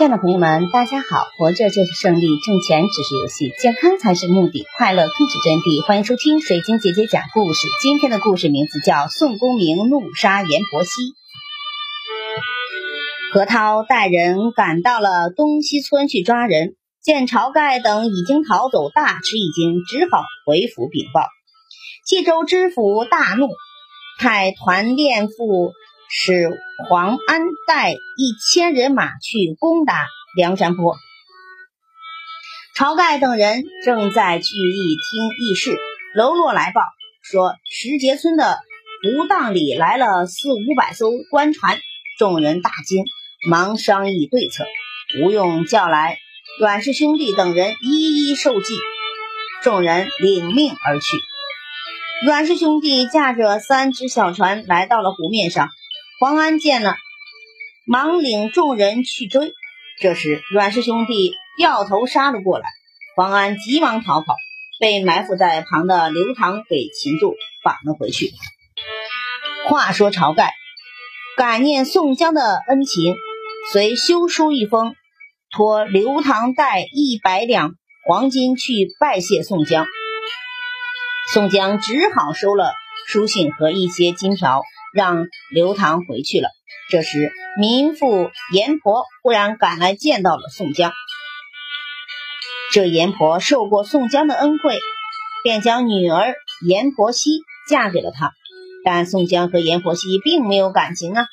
亲爱的朋友们，大家好！活着就是胜利，挣钱只是游戏，健康才是目的，快乐更是真谛。欢迎收听水晶姐姐讲故事。今天的故事名字叫《宋公明怒杀阎婆惜》。何涛带人赶到了东西村去抓人，见晁盖等已经逃走，大吃一惊，只好回府禀报。冀州知府大怒，派团练副使黄安带一千人马去攻打梁山泊。晁盖等人正在聚义听议事，喽啰来报说石碣村的湖荡里来了四五百艘官船，众人大惊。忙商议对策，吴用叫来阮氏兄弟等人一一受计，众人领命而去。阮氏兄弟驾着三只小船来到了湖面上，黄安见了，忙领众人去追。这时阮氏兄弟掉头杀了过来，黄安急忙逃跑，被埋伏在旁的刘唐给擒住，绑了回去。话说晁盖感念宋江的恩情。遂修书一封，托刘唐带一百两黄金去拜谢宋江。宋江只好收了书信和一些金条，让刘唐回去了。这时，民妇阎婆忽然赶来，见到了宋江。这阎婆受过宋江的恩惠，便将女儿阎婆惜嫁给了他。但宋江和阎婆惜并没有感情啊。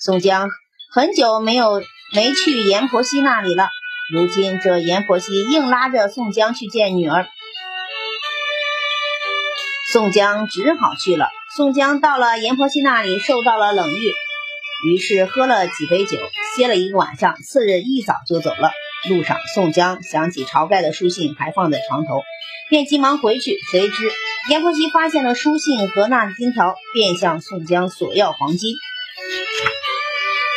宋江。很久没有没去阎婆惜那里了。如今这阎婆惜硬拉着宋江去见女儿，宋江只好去了。宋江到了阎婆惜那里，受到了冷遇，于是喝了几杯酒，歇了一个晚上。次日一早就走了。路上，宋江想起晁盖的书信还放在床头，便急忙回去。谁知阎婆惜发现了书信和那金条，便向宋江索要黄金。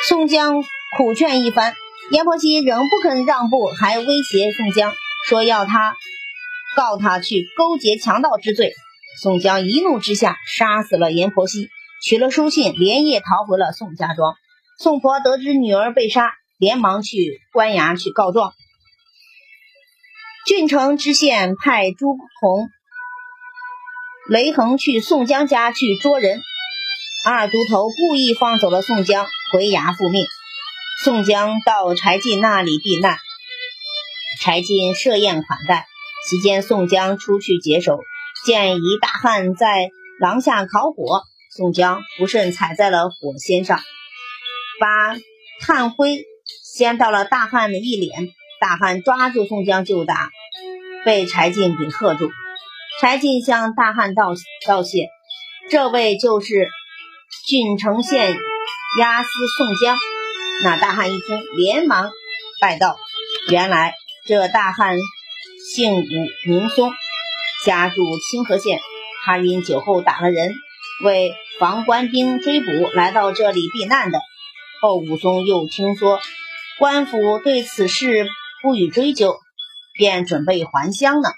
宋江苦劝一番，阎婆惜仍不肯让步，还威胁宋江说要他告他去勾结强盗之罪。宋江一怒之下杀死了阎婆惜，取了书信，连夜逃回了宋家庄。宋婆得知女儿被杀，连忙去官衙去告状。郡城知县派朱仝、雷横去宋江家去捉人。二都头故意放走了宋江，回衙复命。宋江到柴进那里避难，柴进设宴款待。期间，宋江出去解手，见一大汉在廊下烤火，宋江不慎踩在了火仙上，把炭灰掀到了大汉的一脸。大汉抓住宋江就打，被柴进给喝住。柴进向大汉道道谢，这位就是。郡城县押司宋江，那大汉一听，连忙拜道：“原来这大汉姓武，名松，家住清河县。他因酒后打了人，为防官兵追捕，来到这里避难的。后武松又听说官府对此事不予追究，便准备还乡了。”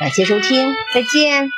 感谢收听，再见。